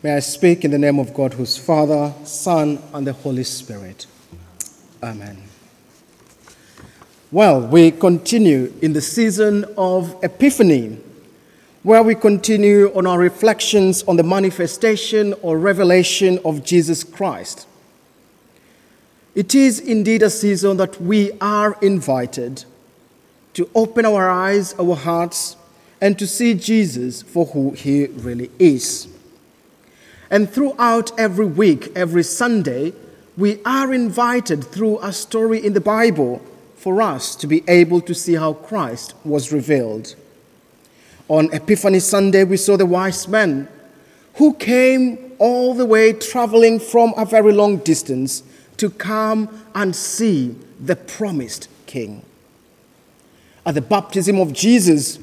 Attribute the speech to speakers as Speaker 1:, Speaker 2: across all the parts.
Speaker 1: May I speak in the name of God, whose Father, Son, and the Holy Spirit. Amen. Well, we continue in the season of Epiphany, where we continue on our reflections on the manifestation or revelation of Jesus Christ. It is indeed a season that we are invited to open our eyes, our hearts, and to see Jesus for who he really is. And throughout every week, every Sunday, we are invited through a story in the Bible for us to be able to see how Christ was revealed. On Epiphany Sunday, we saw the wise men who came all the way traveling from a very long distance to come and see the promised King. At the baptism of Jesus,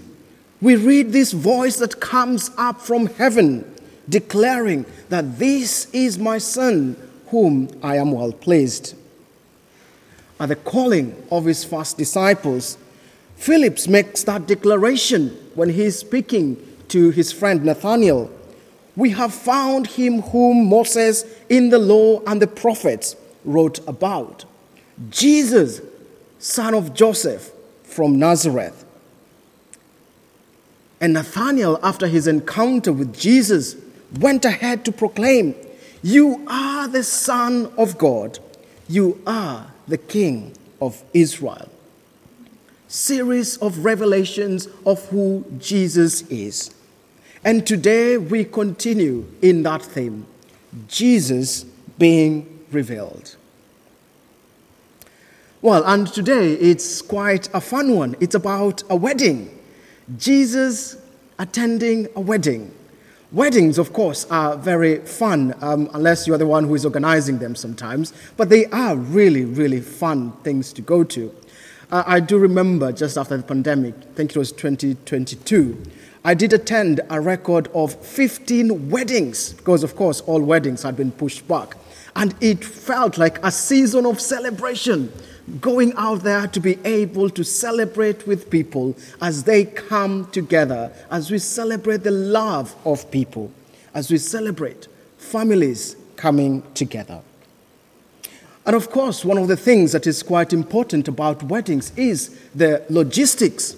Speaker 1: we read this voice that comes up from heaven declaring that this is my son whom I am well pleased. At the calling of his first disciples, Philip makes that declaration when he is speaking to his friend Nathanael. We have found him whom Moses in the law and the prophets wrote about Jesus, son of Joseph from Nazareth. And Nathanael, after his encounter with Jesus, went ahead to proclaim, You are the Son of God, you are the King of Israel. Series of revelations of who Jesus is. And today we continue in that theme Jesus being revealed. Well, and today it's quite a fun one. It's about a wedding. Jesus attending a wedding. Weddings, of course, are very fun, um, unless you're the one who is organizing them sometimes, but they are really, really fun things to go to. Uh, I do remember just after the pandemic, I think it was 2022, I did attend a record of 15 weddings, because, of course, all weddings had been pushed back. And it felt like a season of celebration going out there to be able to celebrate with people as they come together, as we celebrate the love of people, as we celebrate families coming together. And of course, one of the things that is quite important about weddings is the logistics.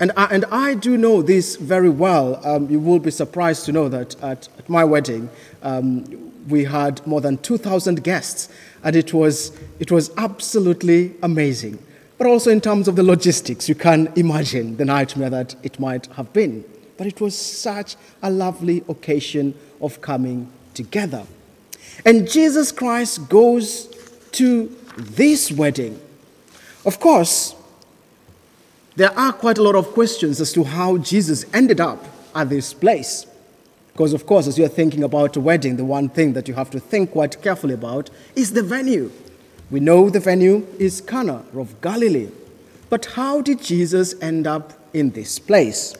Speaker 1: And I, and I do know this very well. Um, you will be surprised to know that at, at my wedding, um, we had more than 2,000 guests and it was, it was absolutely amazing. But also in terms of the logistics, you can imagine the nightmare that it might have been. But it was such a lovely occasion of coming together. And Jesus Christ goes to this wedding. Of course, there are quite a lot of questions as to how Jesus ended up at this place. Because, of course, as you're thinking about a wedding, the one thing that you have to think quite carefully about is the venue. We know the venue is Cana of Galilee. But how did Jesus end up in this place?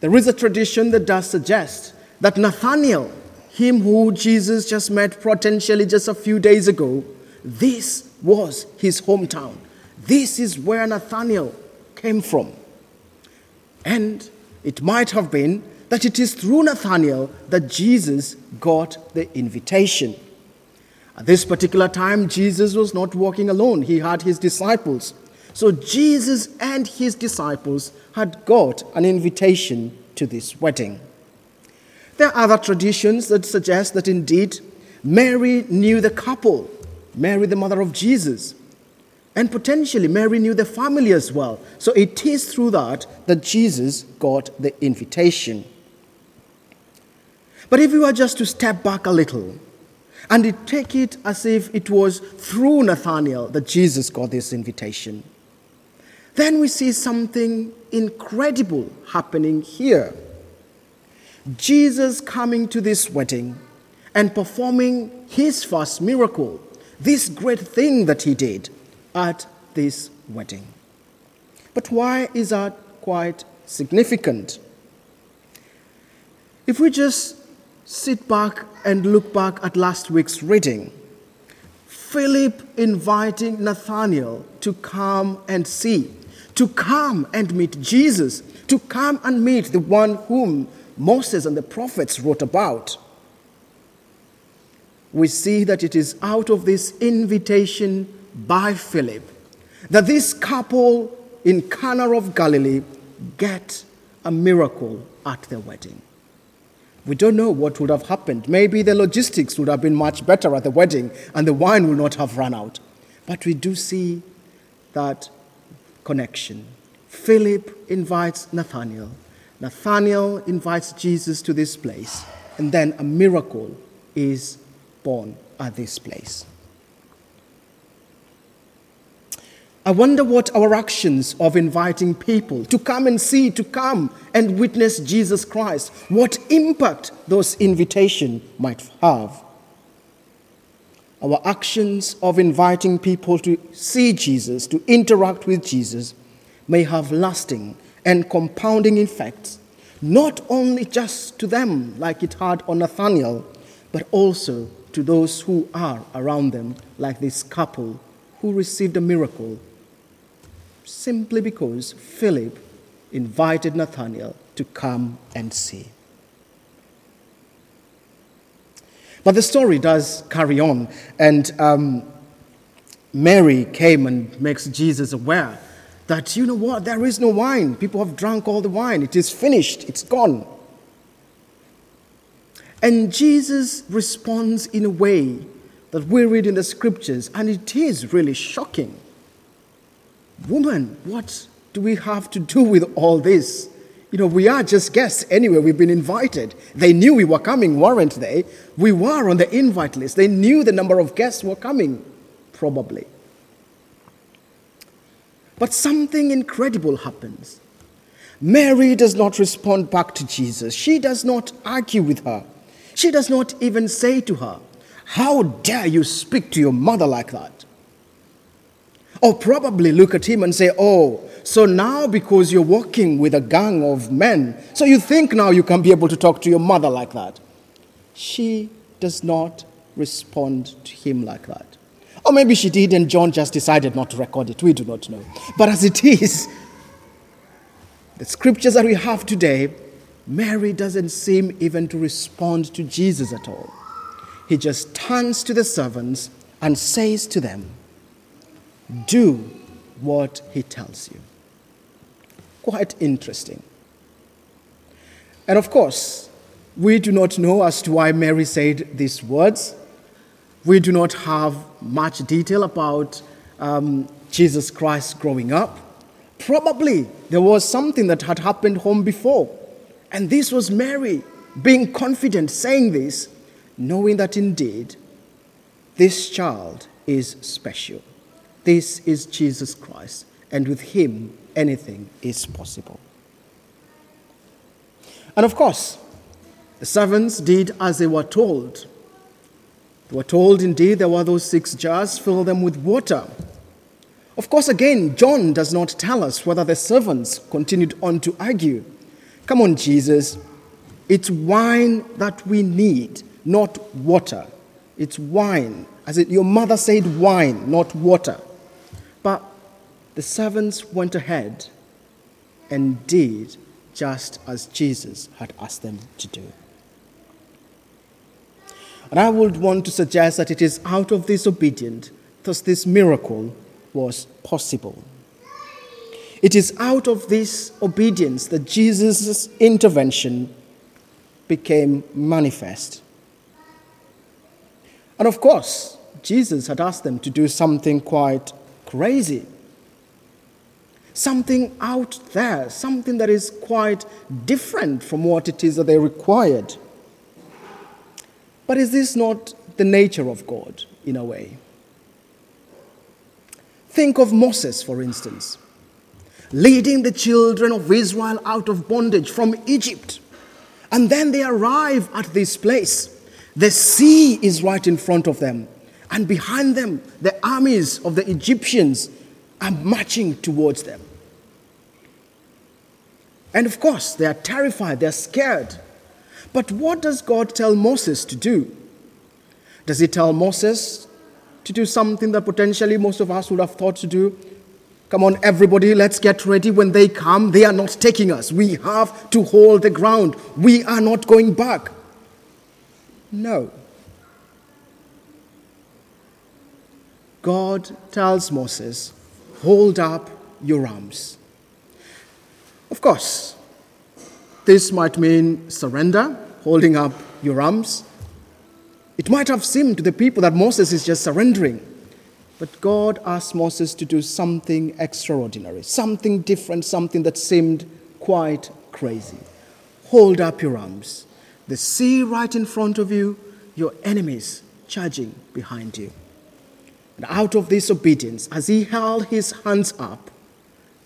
Speaker 1: There is a tradition that does suggest that Nathanael, him who Jesus just met potentially just a few days ago, this was his hometown. This is where Nathanael came from. And it might have been that it is through Nathanael that Jesus got the invitation. At this particular time, Jesus was not walking alone, he had his disciples. So Jesus and his disciples had got an invitation to this wedding. There are other traditions that suggest that indeed Mary knew the couple, Mary, the mother of Jesus, and potentially Mary knew the family as well. So it is through that that Jesus got the invitation. But if we were just to step back a little and take it as if it was through Nathanael that Jesus got this invitation, then we see something incredible happening here. Jesus coming to this wedding and performing his first miracle, this great thing that he did at this wedding. But why is that quite significant? If we just sit back and look back at last week's reading. Philip inviting Nathanael to come and see, to come and meet Jesus, to come and meet the one whom Moses and the prophets wrote about, we see that it is out of this invitation by Philip that this couple in Cana of Galilee get a miracle at their wedding. We don't know what would have happened. Maybe the logistics would have been much better at the wedding and the wine would not have run out. But we do see that connection. Philip invites Nathanael. Nathanael invites Jesus to this place. And then a miracle is born at this place. I wonder what our actions of inviting people to come and see, to come and witness Jesus Christ, what impact those invitations might have. Our actions of inviting people to see Jesus, to interact with Jesus, may have lasting and compounding effects, not only just to them, like it had on Nathanael, but also to those who are around them, like this couple who received a miracle simply because Philip invited Nathanael to come and see. But the story does carry on, and um, Mary came and makes Jesus aware that, you know what, there is no wine. People have drunk all the wine. It is finished, it's gone. And Jesus responds in a way that we read in the scriptures, and it is really shocking. Woman, what do we have to do with all this? You know, we are just guests anyway. We've been invited. They knew we were coming, weren't they? We were on the invite list. They knew the number of guests were coming, probably. But something incredible happens. Mary does not respond back to Jesus. She does not argue with her. She does not even say to her, How dare you speak to your mother like that? Or probably look at him and say, Oh, so now because you're walking with a gang of men, so you think now you can be able to talk to your mother like that. She does not respond to him like that. Or maybe she did and John just decided not to record it. We do not know. But as it is, the scriptures that we have today, Mary doesn't seem even to respond to Jesus at all. He just turns to the servants and says to them, do what he tells you. Quite interesting. And of course, we do not know as to why Mary said these words. We do not have much detail about um, Jesus Christ growing up. Probably there was something that had happened home before. And this was Mary being confident, saying this, knowing that indeed this child is special. This is Jesus Christ, and with him, anything is possible. And of course, the servants did as they were told. They were told, indeed, there were those six jars, fill them with water. Of course, again, John does not tell us whether the servants continued on to argue. Come on, Jesus. It's wine that we need, not water. It's wine. As it, your mother said, wine, not water. But the servants went ahead and did just as Jesus had asked them to do. And I would want to suggest that it is out of this obedience that this miracle was possible. It is out of this obedience that Jesus' intervention became manifest. And of course, Jesus had asked them to do something quite crazy. Something out there, something that is quite different from what it is that they required. But is this not the nature of God in a way? Think of Moses, for instance, leading the children of Israel out of bondage from Egypt. And then they arrive at this place. The sea is right in front of them. And behind them, the armies of the Egyptians are marching towards them. And of course, they are terrified, they're scared. But what does God tell Moses to do? Does he tell Moses to do something that potentially most of us would have thought to do? Come on, everybody, let's get ready. When they come, they are not taking us. We have to hold the ground. We are not going back. No. God tells Moses, Hold up your arms. Of course, this might mean surrender, holding up your arms. It might have seemed to the people that Moses is just surrendering. But God asked Moses to do something extraordinary, something different, something that seemed quite crazy. Hold up your arms. The sea right in front of you, your enemies charging behind you. And out of this obedience, as he held his hands up,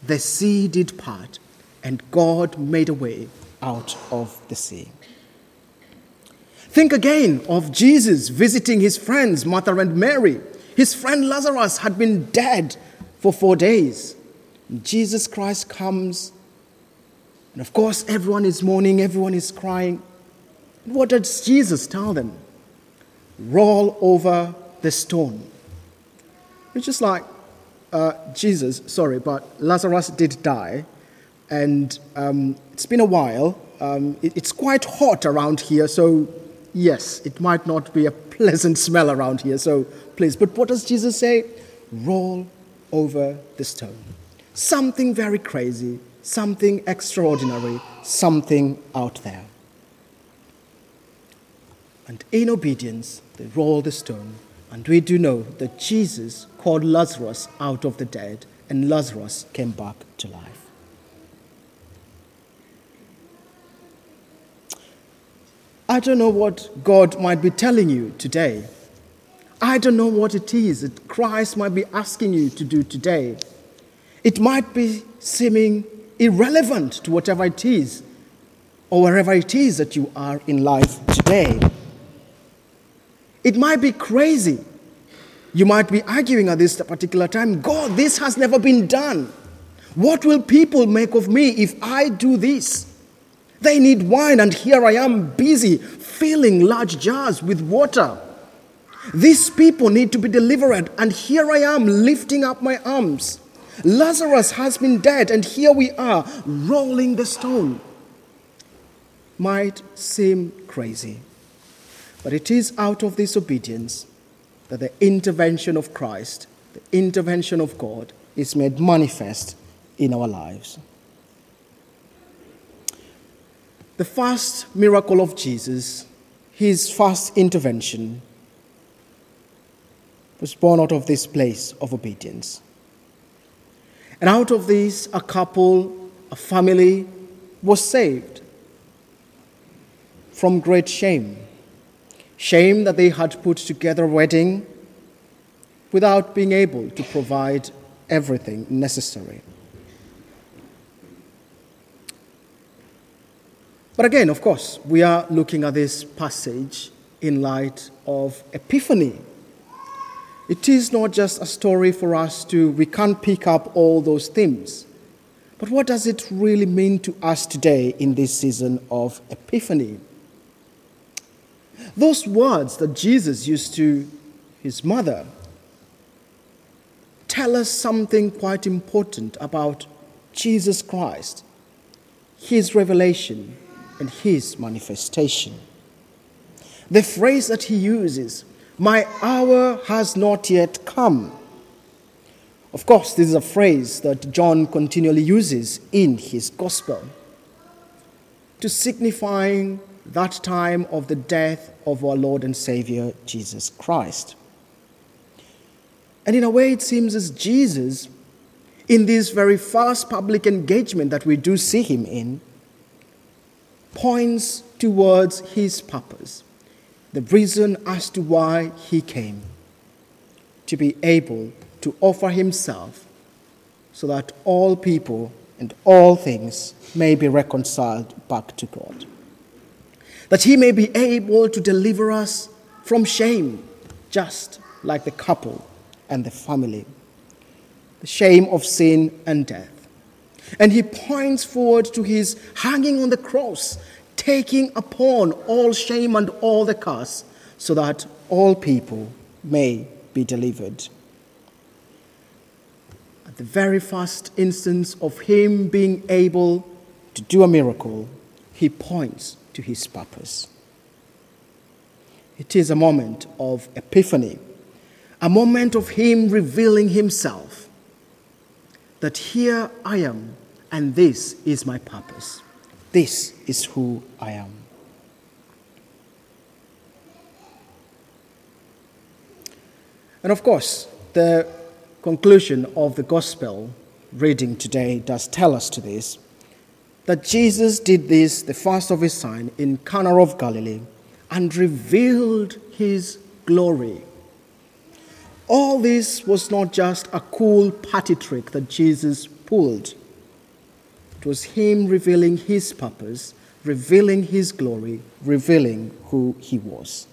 Speaker 1: the sea did part, and God made a way out of the sea. Think again of Jesus visiting his friends, Martha and Mary his friend Lazarus had been dead for four days. Jesus Christ comes, and of course, everyone is mourning, everyone is crying. What does Jesus tell them? Roll over the stone. It's just like uh, Jesus, sorry, but Lazarus did die, and um, it's been a while. Um, it, it's quite hot around here, so yes, it might not be a pleasant smell around here, so please. But what does Jesus say? Roll over the stone. Something very crazy, something extraordinary, something out there. And in obedience, they roll the stone. And we do know that Jesus called Lazarus out of the dead, and Lazarus came back to life. I don't know what God might be telling you today I don't know what it is that Christ might be asking you to do today. It might be seeming irrelevant to whatever it is or wherever it is that you are in life today. It might be crazy. You might be arguing at this particular time God, this has never been done. What will people make of me if I do this? They need wine, and here I am busy filling large jars with water. These people need to be delivered, and here I am lifting up my arms. Lazarus has been dead, and here we are rolling the stone. Might seem crazy, but it is out of this obedience that the intervention of Christ, the intervention of God, is made manifest in our lives. The first miracle of Jesus, his first intervention, was born out of this place of obedience. And out of this, a couple, a family was saved from great shame. Shame that they had put together a wedding without being able to provide everything necessary. But again, of course, we are looking at this passage in light of Epiphany it is not just a story for us to, we can't pick up all those themes. But what does it really mean to us today in this season of Epiphany? Those words that Jesus used to his mother tell us something quite important about Jesus Christ, his revelation, and his manifestation. The phrase that he uses, my hour has not yet come. Of course, this is a phrase that John continually uses in his gospel to signifying that time of the death of our Lord and Savior Jesus Christ. And in a way, it seems as Jesus, in this very first public engagement that we do see him in, points towards his purpose the reason as to why he came to be able to offer himself so that all people and all things may be reconciled back to God. That he may be able to deliver us from shame, just like the couple and the family, the shame of sin and death. And he points forward to his hanging on the cross taking upon all shame and all the curse, so that all people may be delivered. at the very first instance of him being able to do a miracle, he points to his purpose. It is a moment of epiphany, a moment of him revealing himself that here I am, and this is my purpose. This is who I am. And of course, the conclusion of the gospel reading today does tell us to this that Jesus did this, the first of his sign, in Cana of Galilee and revealed his glory. All this was not just a cool party trick that Jesus pulled. It was him revealing his purpose, revealing his glory, revealing who he was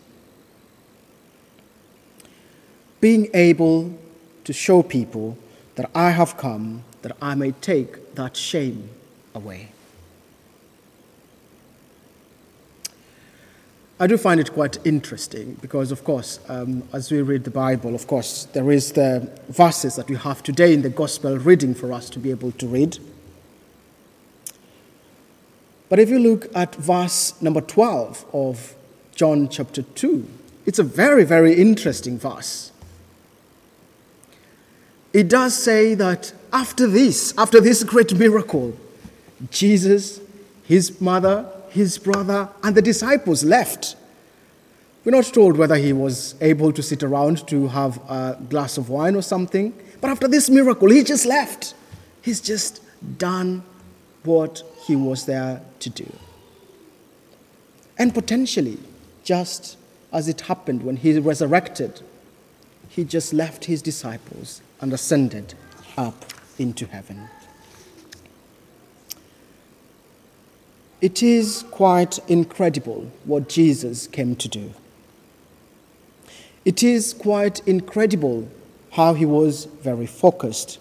Speaker 1: being able to show people that I have come that I may take that shame away. I do find it quite interesting because, of course, um, as we read the Bible, of course, there is the verses that we have today in the gospel reading for us to be able to read. But if you look at verse number 12 of John chapter 2, it's a very, very interesting verse it does say that after this, after this great miracle, Jesus, his mother, his brother, and the disciples left. We're not told whether he was able to sit around to have a glass of wine or something, but after this miracle, he just left. He's just done what he was there to do. And potentially, just as it happened when he resurrected, he just left his disciples and ascended up into heaven. It is quite incredible what Jesus came to do. It is quite incredible how he was very focused.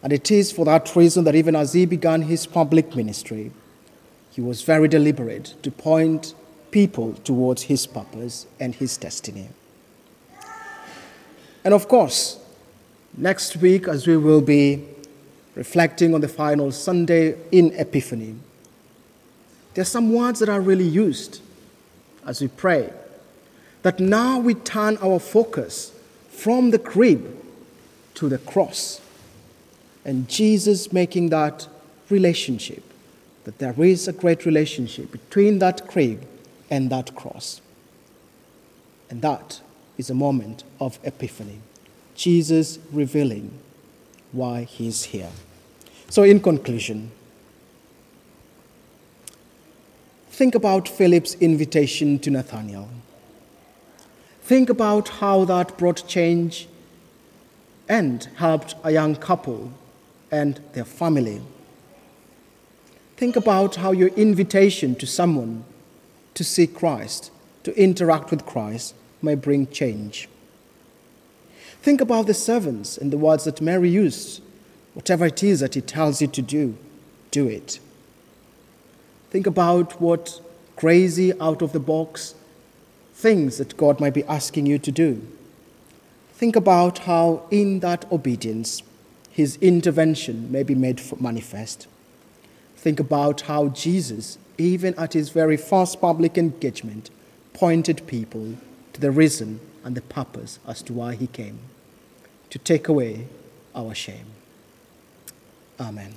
Speaker 1: And it is for that reason that even as he began his public ministry, he was very deliberate to point people towards his purpose and his destiny. And of course, next week, as we will be reflecting on the final Sunday in Epiphany, there are some words that are really used as we pray. That now we turn our focus from the crib to the cross. And Jesus making that relationship, that there is a great relationship between that crib and that cross. And that is a moment of epiphany. Jesus revealing why he's here. So, in conclusion, think about Philip's invitation to Nathanael. Think about how that brought change and helped a young couple and their family. Think about how your invitation to someone to see Christ, to interact with Christ, may bring change. Think about the servants and the words that Mary used. Whatever it is that he tells you to do, do it. Think about what crazy, out of the box things that God might be asking you to do. Think about how, in that obedience, his intervention may be made manifest. Think about how Jesus, even at his very first public engagement, pointed people to the reason and the purpose as to why he came to take away our shame. Amen.